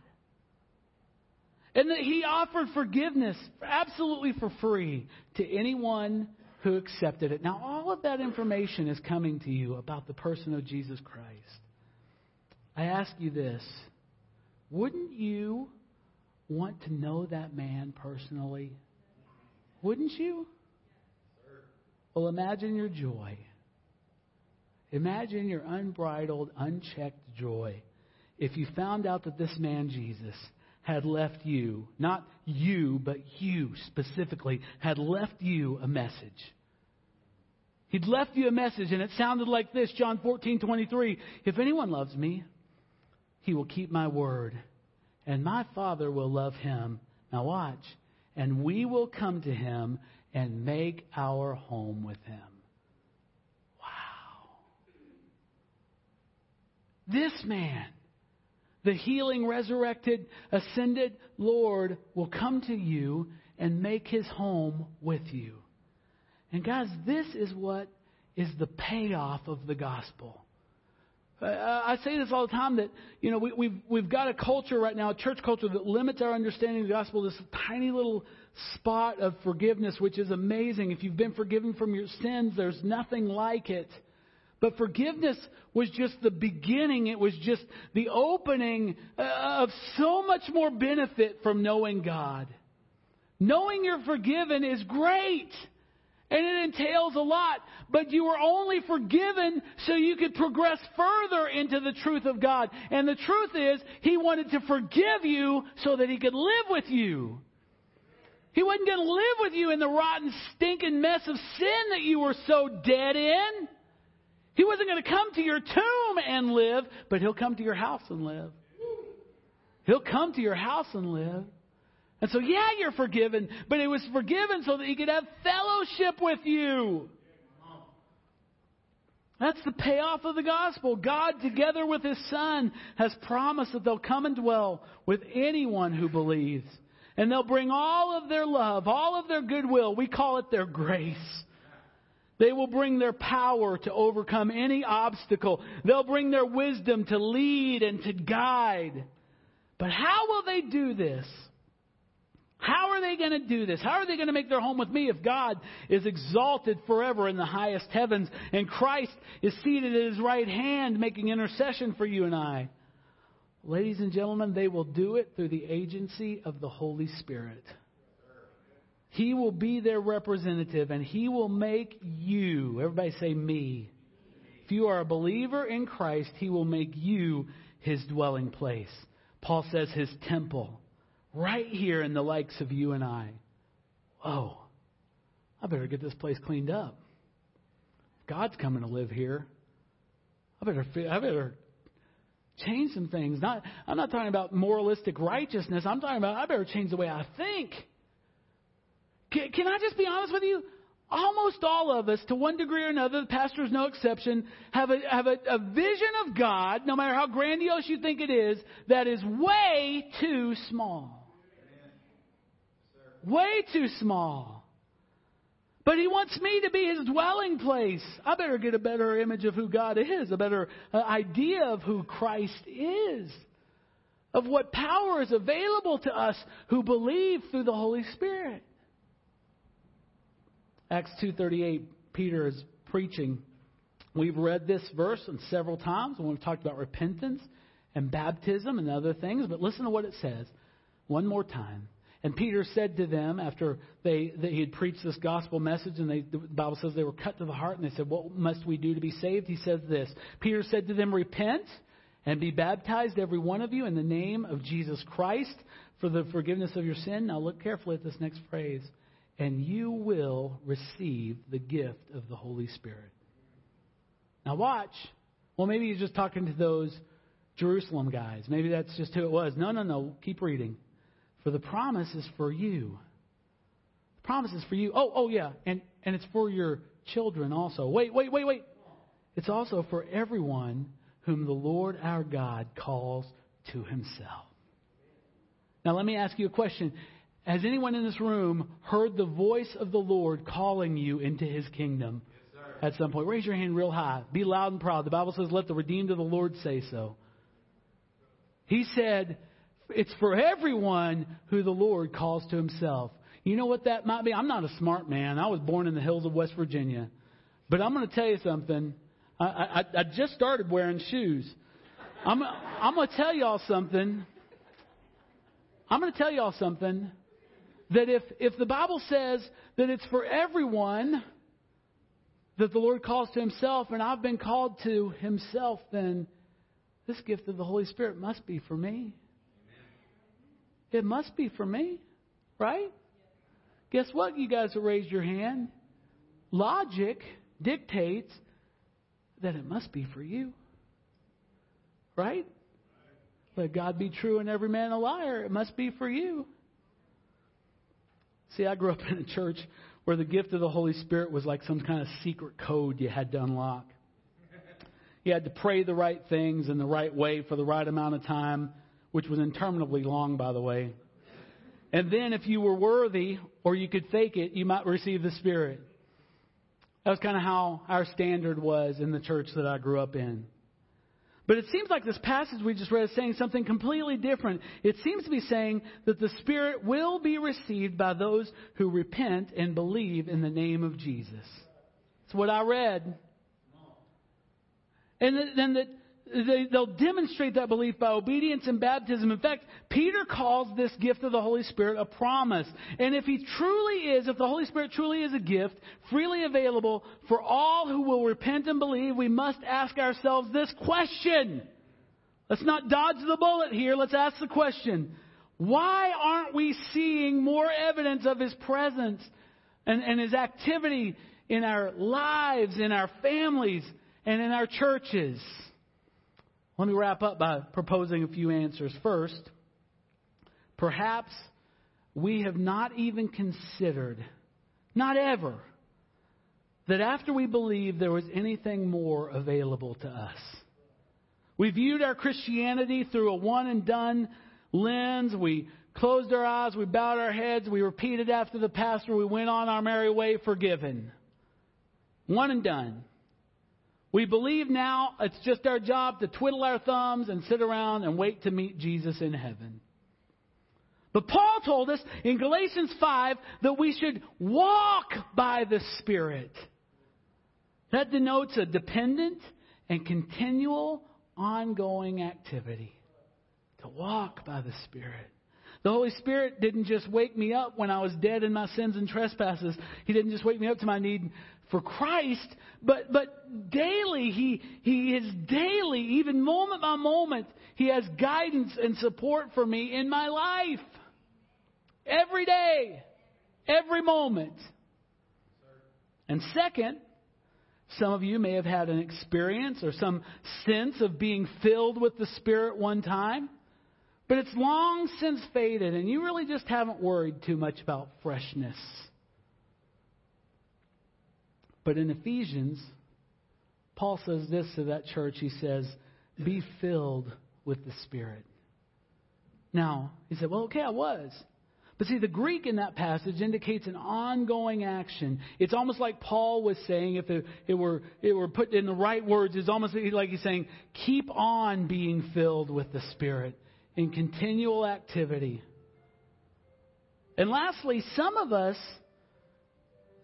And that he offered forgiveness absolutely for free to anyone who accepted it. Now, all of that information is coming to you about the person of Jesus Christ. I ask you this wouldn't you want to know that man personally? Wouldn't you? Well, imagine your joy. Imagine your unbridled, unchecked joy if you found out that this man, Jesus, had left you, not you, but you specifically, had left you a message. He'd left you a message, and it sounded like this John 14, 23. If anyone loves me, he will keep my word, and my Father will love him. Now, watch. And we will come to him and make our home with him. Wow. This man the healing, resurrected, ascended Lord will come to you and make his home with you. And guys, this is what is the payoff of the gospel. I say this all the time that, you know, we, we've, we've got a culture right now, a church culture that limits our understanding of the gospel, this tiny little spot of forgiveness, which is amazing. If you've been forgiven from your sins, there's nothing like it. But forgiveness was just the beginning. It was just the opening uh, of so much more benefit from knowing God. Knowing you're forgiven is great. And it entails a lot. But you were only forgiven so you could progress further into the truth of God. And the truth is, He wanted to forgive you so that He could live with you. He wasn't going to live with you in the rotten, stinking mess of sin that you were so dead in. He wasn't going to come to your tomb and live, but he'll come to your house and live. He'll come to your house and live. And so, yeah, you're forgiven, but it was forgiven so that he could have fellowship with you. That's the payoff of the gospel. God, together with his Son, has promised that they'll come and dwell with anyone who believes. And they'll bring all of their love, all of their goodwill. We call it their grace they will bring their power to overcome any obstacle. They'll bring their wisdom to lead and to guide. But how will they do this? How are they going to do this? How are they going to make their home with me if God is exalted forever in the highest heavens and Christ is seated at his right hand making intercession for you and I? Ladies and gentlemen, they will do it through the agency of the Holy Spirit. He will be their representative and he will make you, everybody say me. If you are a believer in Christ, he will make you his dwelling place. Paul says his temple right here in the likes of you and I. Oh, I better get this place cleaned up. God's coming to live here. I better, I better change some things. Not, I'm not talking about moralistic righteousness. I'm talking about I better change the way I think. Can, can I just be honest with you? Almost all of us, to one degree or another, the pastor is no exception, have, a, have a, a vision of God, no matter how grandiose you think it is, that is way too small way too small. But he wants me to be his dwelling place. I better get a better image of who God is, a better uh, idea of who Christ is, of what power is available to us who believe through the Holy Spirit. Acts 2:38 Peter is preaching. We've read this verse several times when we've talked about repentance and baptism and other things, but listen to what it says one more time. And Peter said to them after they, they he had preached this gospel message, and they, the Bible says they were cut to the heart, and they said, "What must we do to be saved?" He says this. Peter said to them, "Repent and be baptized, every one of you, in the name of Jesus Christ for the forgiveness of your sin." Now look carefully at this next phrase, and you will receive the gift of the Holy Spirit. Now watch. Well, maybe he's just talking to those Jerusalem guys. Maybe that's just who it was. No, no, no. Keep reading. For the promise is for you. The promise is for you. Oh, oh yeah, and and it's for your children also. Wait, wait, wait, wait. It's also for everyone whom the Lord our God calls to himself. Now let me ask you a question. Has anyone in this room heard the voice of the Lord calling you into his kingdom yes, at some point? Raise your hand real high. Be loud and proud. The Bible says, let the redeemed of the Lord say so. He said, it's for everyone who the Lord calls to himself. You know what that might be? I'm not a smart man. I was born in the hills of West Virginia. But I'm going to tell you something. I, I, I just started wearing shoes. I'm, I'm going to tell y'all something. I'm going to tell y'all something. That if, if the Bible says that it's for everyone that the Lord calls to himself, and I've been called to himself, then this gift of the Holy Spirit must be for me. It must be for me, right? Guess what? You guys have raised your hand. Logic dictates that it must be for you, right? Let God be true and every man a liar. It must be for you. See, I grew up *laughs* in a church where the gift of the Holy Spirit was like some kind of secret code you had to unlock. You had to pray the right things in the right way for the right amount of time which was interminably long, by the way. And then, if you were worthy or you could fake it, you might receive the Spirit. That was kind of how our standard was in the church that I grew up in. But it seems like this passage we just read is saying something completely different. It seems to be saying that the Spirit will be received by those who repent and believe in the name of Jesus. That's what I read. And then that they, will demonstrate that belief by obedience and baptism. In fact, Peter calls this gift of the Holy Spirit a promise. And if he truly is, if the Holy Spirit truly is a gift, freely available for all who will repent and believe, we must ask ourselves this question. Let's not dodge the bullet here. Let's ask the question. Why aren't we seeing more evidence of His presence and, and His activity in our lives, in our families, and in our churches? Let me wrap up by proposing a few answers. First, perhaps we have not even considered, not ever, that after we believed there was anything more available to us. We viewed our Christianity through a one and done lens. We closed our eyes, we bowed our heads, we repeated after the pastor, we went on our merry way forgiven. One and done. We believe now it's just our job to twiddle our thumbs and sit around and wait to meet Jesus in heaven. But Paul told us in Galatians 5 that we should walk by the Spirit. That denotes a dependent and continual ongoing activity. To walk by the Spirit. The Holy Spirit didn't just wake me up when I was dead in my sins and trespasses. He didn't just wake me up to my need for Christ, but, but daily, he, he is daily, even moment by moment, He has guidance and support for me in my life. Every day, every moment. And second, some of you may have had an experience or some sense of being filled with the Spirit one time. But it's long since faded, and you really just haven't worried too much about freshness. But in Ephesians, Paul says this to that church. He says, Be filled with the Spirit. Now, he said, Well, okay, I was. But see, the Greek in that passage indicates an ongoing action. It's almost like Paul was saying, if it, it, were, it were put in the right words, it's almost like he's saying, keep on being filled with the Spirit in continual activity. And lastly, some of us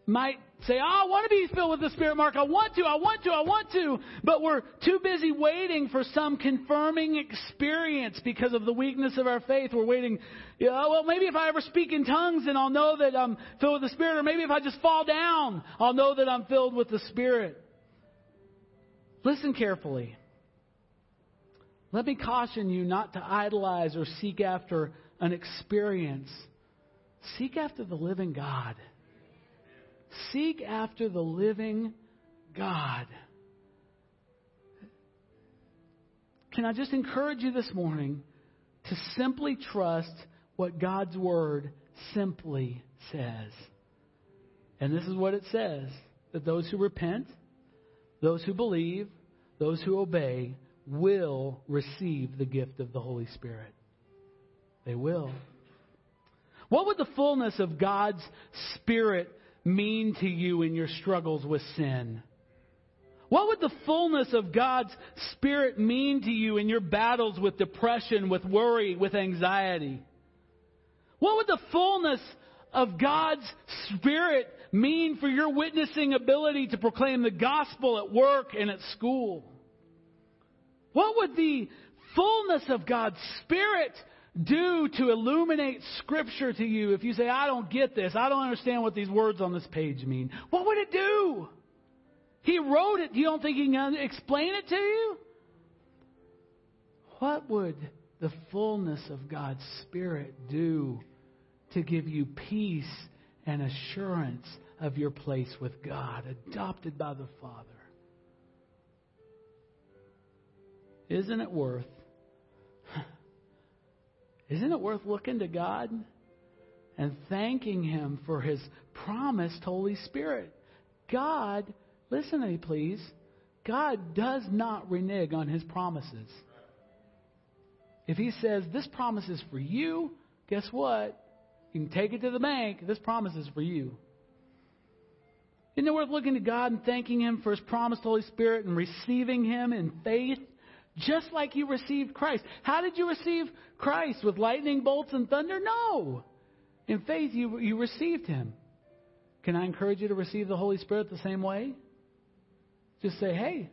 might say, oh, I want to be filled with the Spirit, Mark. I want to, I want to, I want to. But we're too busy waiting for some confirming experience because of the weakness of our faith. We're waiting, you know, well, maybe if I ever speak in tongues, then I'll know that I'm filled with the Spirit. Or maybe if I just fall down, I'll know that I'm filled with the Spirit. Listen carefully. Let me caution you not to idolize or seek after an experience. Seek after the living God. Seek after the living God. Can I just encourage you this morning to simply trust what God's Word simply says? And this is what it says that those who repent, those who believe, those who obey will receive the gift of the Holy Spirit. They will. What would the fullness of God's Spirit mean to you in your struggles with sin? What would the fullness of God's Spirit mean to you in your battles with depression, with worry, with anxiety? What would the fullness of God's Spirit mean for your witnessing ability to proclaim the gospel at work and at school? What would the fullness of God's Spirit do to illuminate Scripture to you if you say, I don't get this, I don't understand what these words on this page mean? What would it do? He wrote it. You don't think he can explain it to you? What would the fullness of God's Spirit do to give you peace and assurance of your place with God, adopted by the Father? Isn't it worth isn't it worth looking to God and thanking Him for His promised Holy Spirit? God, listen to me, please. God does not renege on His promises. If He says, This promise is for you, guess what? You can take it to the bank. This promise is for you. Isn't it worth looking to God and thanking Him for His promised Holy Spirit and receiving Him in faith? Just like you received Christ. How did you receive Christ? With lightning bolts and thunder? No. In faith, you, you received Him. Can I encourage you to receive the Holy Spirit the same way? Just say, hey,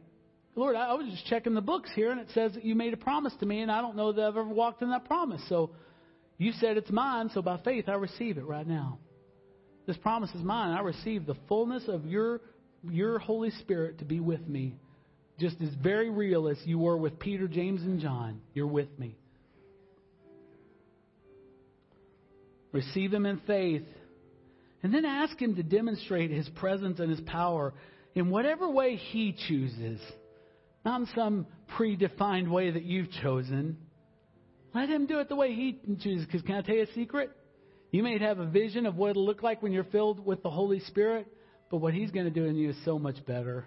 Lord, I was just checking the books here, and it says that you made a promise to me, and I don't know that I've ever walked in that promise. So you said it's mine, so by faith, I receive it right now. This promise is mine. I receive the fullness of your, your Holy Spirit to be with me just as very real as you were with Peter, James, and John. You're with me. Receive Him in faith. And then ask Him to demonstrate His presence and His power in whatever way He chooses, not in some predefined way that you've chosen. Let Him do it the way He chooses. Because can I tell you a secret? You may have a vision of what it'll look like when you're filled with the Holy Spirit, but what He's going to do in you is so much better.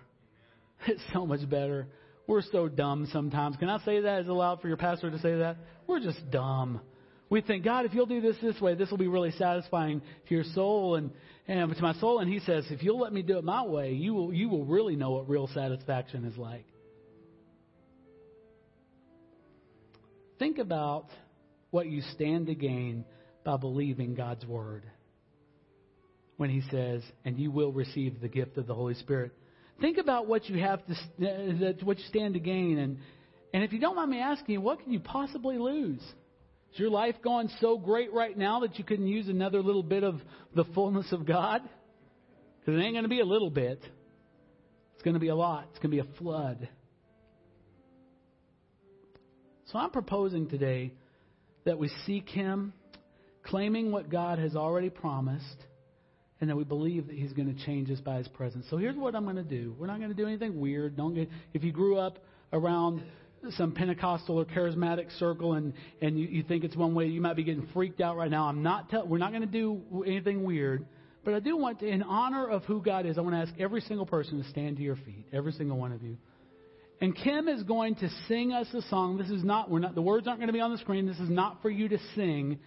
*laughs* It's so much better. We're so dumb sometimes. Can I say that? Is it allowed for your pastor to say that? We're just dumb. We think, God, if you'll do this this way, this will be really satisfying to your soul and, and to my soul. And He says, if you'll let me do it my way, you will, you will really know what real satisfaction is like. Think about what you stand to gain by believing God's word. When he says, and you will receive the gift of the Holy Spirit. Think about what you have to, uh, what you stand to gain. And, and if you don't mind me asking, you, what can you possibly lose? Is your life going so great right now that you couldn't use another little bit of the fullness of God? Because it ain't going to be a little bit. It's going to be a lot. It's going to be a flood. So I'm proposing today that we seek Him, claiming what God has already promised, and that we believe that He's going to change us by His presence. So here's what I'm going to do. We're not going to do anything weird. Don't get if you grew up around some Pentecostal or charismatic circle and and you, you think it's one way, you might be getting freaked out right now. I'm not. Tell, we're not going to do anything weird. But I do want to, in honor of who God is, I want to ask every single person to stand to your feet, every single one of you. And Kim is going to sing us a song. This is not, we're not, the words aren't going to be on the screen. This is not for you to sing.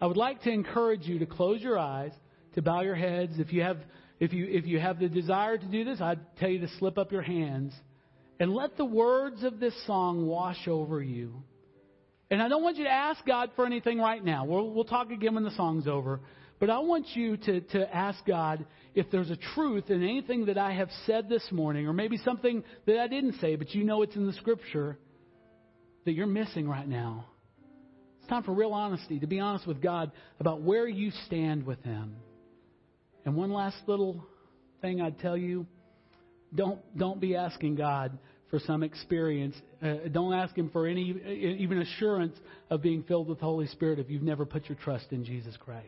I would like to encourage you to close your eyes, to bow your heads. If you have, if you, if you have the desire to do this, I'd tell you to slip up your hands and let the words of this song wash over you. And I don't want you to ask God for anything right now. We'll, we'll talk again when the song's over. But I want you to, to ask God if there's a truth in anything that I have said this morning, or maybe something that I didn't say, but you know it's in the Scripture, that you're missing right now. It's time for real honesty, to be honest with God about where you stand with Him. And one last little thing I'd tell you don't, don't be asking God for some experience. Uh, don't ask Him for any, even assurance of being filled with the Holy Spirit if you've never put your trust in Jesus Christ.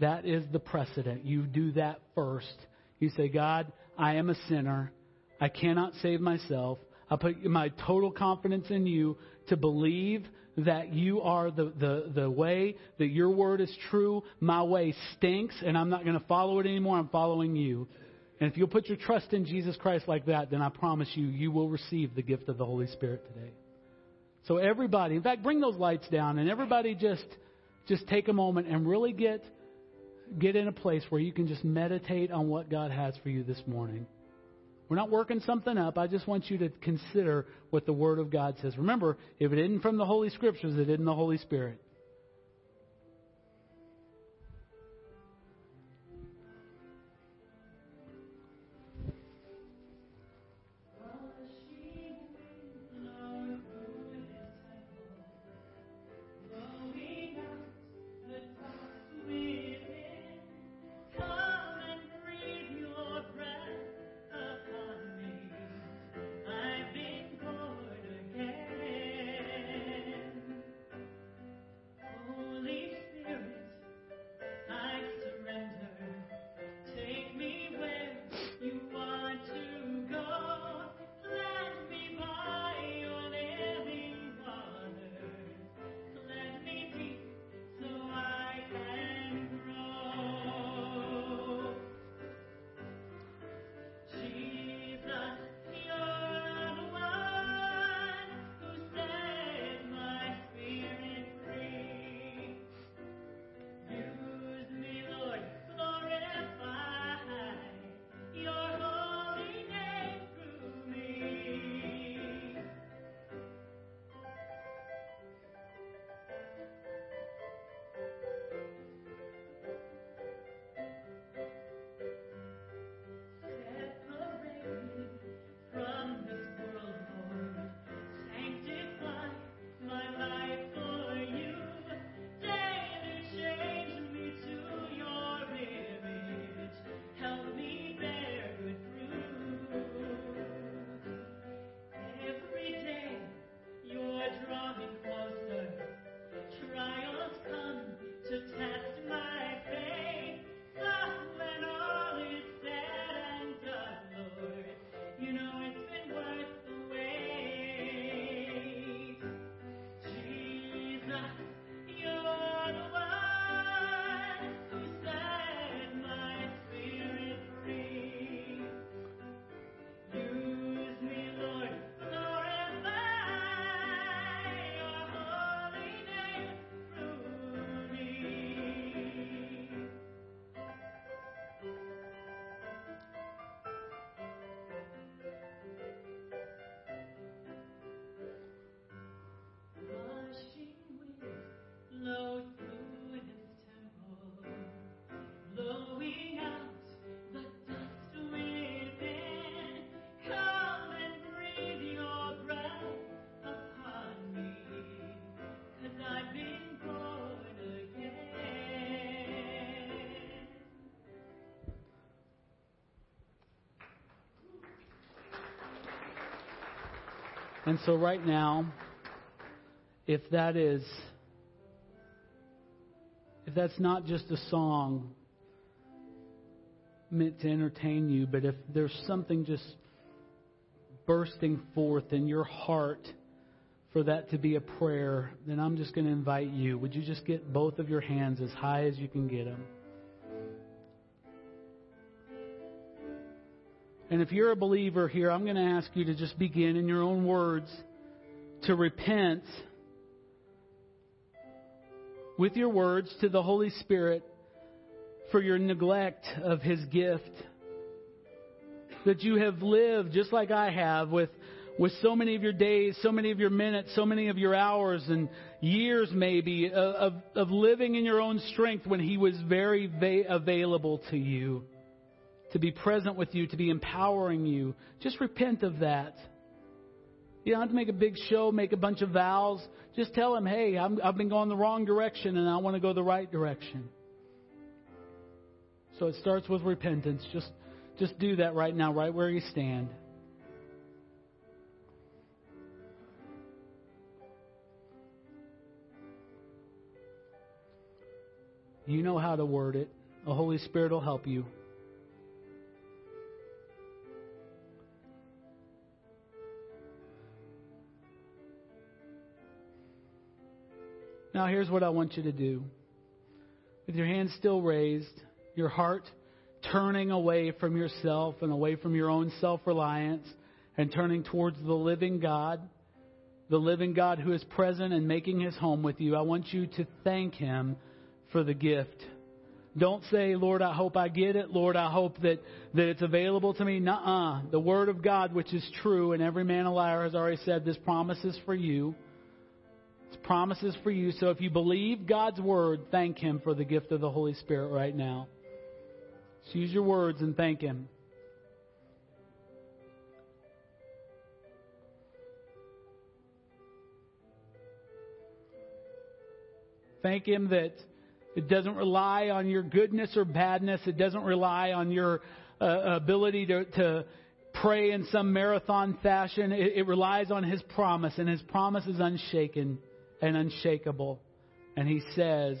That is the precedent. You do that first. You say, God, I am a sinner. I cannot save myself. I put my total confidence in you to believe that you are the, the, the way, that your word is true. My way stinks, and I'm not going to follow it anymore. I'm following you. And if you'll put your trust in Jesus Christ like that, then I promise you, you will receive the gift of the Holy Spirit today. So everybody, in fact, bring those lights down, and everybody just just take a moment and really get get in a place where you can just meditate on what God has for you this morning. We're not working something up. I just want you to consider what the Word of God says. Remember, if it isn't from the Holy Scriptures, it isn't the Holy Spirit. And so, right now, if that is, if that's not just a song meant to entertain you, but if there's something just bursting forth in your heart for that to be a prayer, then I'm just going to invite you. Would you just get both of your hands as high as you can get them? And if you're a believer here, I'm going to ask you to just begin in your own words to repent with your words to the Holy Spirit for your neglect of His gift. That you have lived just like I have with, with so many of your days, so many of your minutes, so many of your hours and years maybe of, of living in your own strength when He was very va- available to you to be present with you, to be empowering you. Just repent of that. You don't have to make a big show, make a bunch of vows. Just tell him, hey, i have been going the wrong direction and I want to go the right direction. So it starts with repentance. Just, just do that right now, right where you stand. You know how to word it. The Holy Spirit will help you. Now, here's what I want you to do. With your hands still raised, your heart turning away from yourself and away from your own self reliance and turning towards the living God, the living God who is present and making his home with you, I want you to thank him for the gift. Don't say, Lord, I hope I get it. Lord, I hope that, that it's available to me. Nuh-uh. The Word of God, which is true, and every man a liar has already said this promise is for you promises for you. So if you believe God's word, thank Him for the gift of the Holy Spirit right now. Just use your words and thank Him. Thank Him that it doesn't rely on your goodness or badness. It doesn't rely on your uh, ability to, to pray in some marathon fashion. It, it relies on His promise, and His promise is unshaken and unshakable. And he says,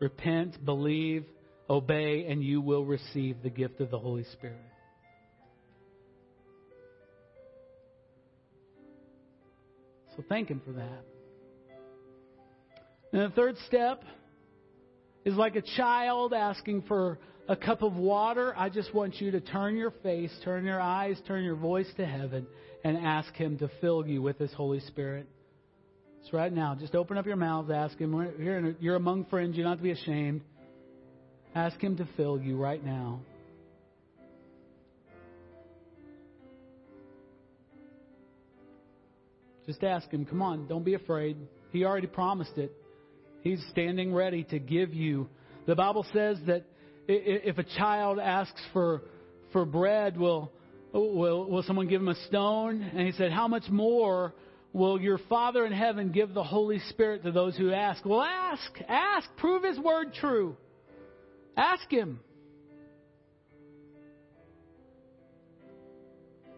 Repent, believe, obey, and you will receive the gift of the Holy Spirit. So thank Him for that. And the third step is like a child asking for a cup of water. I just want you to turn your face, turn your eyes, turn your voice to heaven, and ask Him to fill you with His Holy Spirit. So right now, just open up your mouths, ask Him. You're, you're among friends. You don't have to be ashamed. Ask Him to fill you right now. Just ask Him. Come on, don't be afraid. He already promised it. He's standing ready to give you. The Bible says that if a child asks for for bread, will will will someone give him a stone? And he said, "How much more will your Father in heaven give the Holy Spirit to those who ask? Well, ask, ask, prove His word true. Ask Him.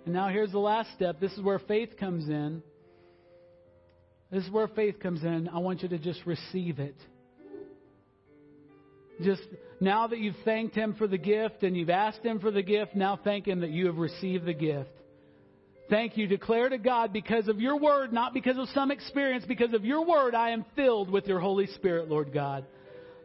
And now here's the last step. This is where faith comes in. This is where faith comes in. I want you to just receive it. Just now that you've thanked Him for the gift and you've asked Him for the gift, now thank Him that you have received the gift. Thank you. Declare to God because of your word, not because of some experience, because of your word, I am filled with your Holy Spirit, Lord God.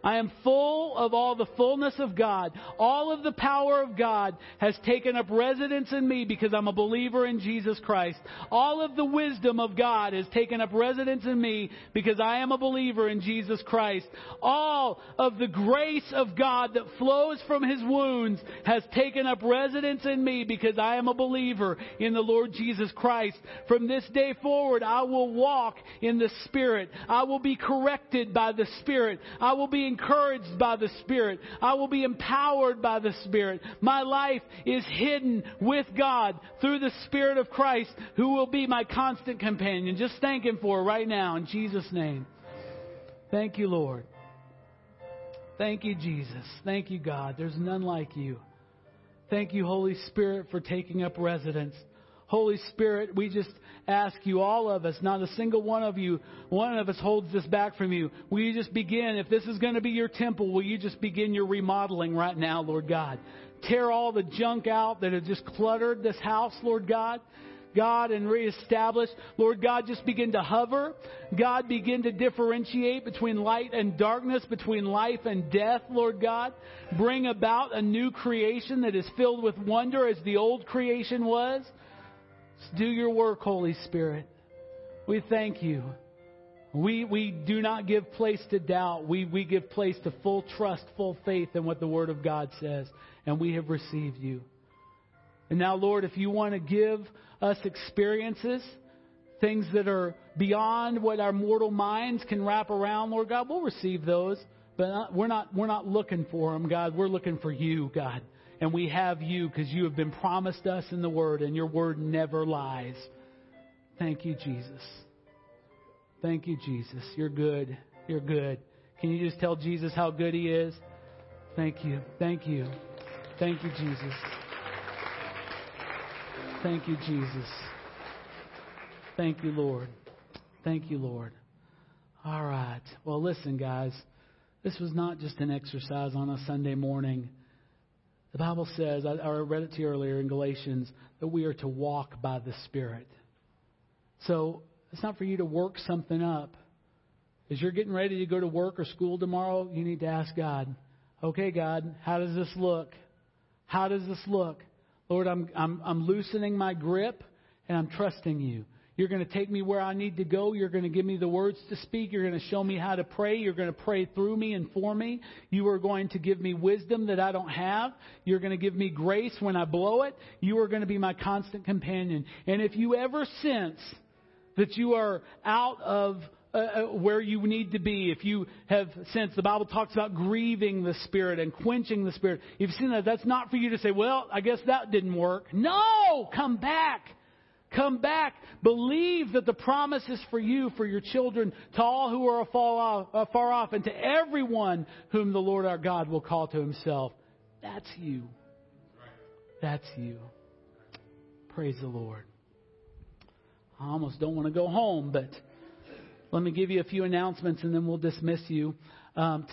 I am full of all the fullness of God. All of the power of God has taken up residence in me because I'm a believer in Jesus Christ. All of the wisdom of God has taken up residence in me because I am a believer in Jesus Christ. All of the grace of God that flows from His wounds has taken up residence in me because I am a believer in the Lord Jesus Christ. From this day forward, I will walk in the Spirit. I will be corrected by the Spirit. I will be encouraged by the Spirit. I will be empowered by the Spirit. My life is hidden with God through the Spirit of Christ who will be my constant companion. Just thank Him for it right now in Jesus' name. Thank you, Lord. Thank you, Jesus. Thank you, God. There's none like you. Thank you, Holy Spirit, for taking up residence. Holy Spirit, we just ask you, all of us, not a single one of you, one of us holds this back from you. Will you just begin? If this is going to be your temple, will you just begin your remodeling right now, Lord God? Tear all the junk out that has just cluttered this house, Lord God. God, and reestablish. Lord God, just begin to hover. God, begin to differentiate between light and darkness, between life and death, Lord God. Bring about a new creation that is filled with wonder as the old creation was. Do your work, Holy Spirit. We thank you. We, we do not give place to doubt. We, we give place to full trust, full faith in what the Word of God says. And we have received you. And now, Lord, if you want to give us experiences, things that are beyond what our mortal minds can wrap around, Lord God, we'll receive those. But we're not, we're not looking for them, God. We're looking for you, God. And we have you because you have been promised us in the Word, and your Word never lies. Thank you, Jesus. Thank you, Jesus. You're good. You're good. Can you just tell Jesus how good He is? Thank you. Thank you. Thank you, Jesus. Thank you, Jesus. Thank you, Lord. Thank you, Lord. All right. Well, listen, guys. This was not just an exercise on a Sunday morning. The Bible says, I, I read it to you earlier in Galatians, that we are to walk by the Spirit. So it's not for you to work something up. As you're getting ready to go to work or school tomorrow, you need to ask God, okay, God, how does this look? How does this look? Lord, I'm, I'm, I'm loosening my grip and I'm trusting you. You're going to take me where I need to go. You're going to give me the words to speak. You're going to show me how to pray. You're going to pray through me and for me. You are going to give me wisdom that I don't have. You're going to give me grace when I blow it. You are going to be my constant companion. And if you ever sense that you are out of uh, uh, where you need to be. If you have sensed, the Bible talks about grieving the Spirit and quenching the Spirit. If you've seen that, that's not for you to say, well, I guess that didn't work. No! Come back. Come back. Believe that the promise is for you, for your children, to all who are uh, far off, and to everyone whom the Lord our God will call to himself. That's you. That's you. Praise the Lord. I almost don't want to go home, but let me give you a few announcements and then we'll dismiss you. Um,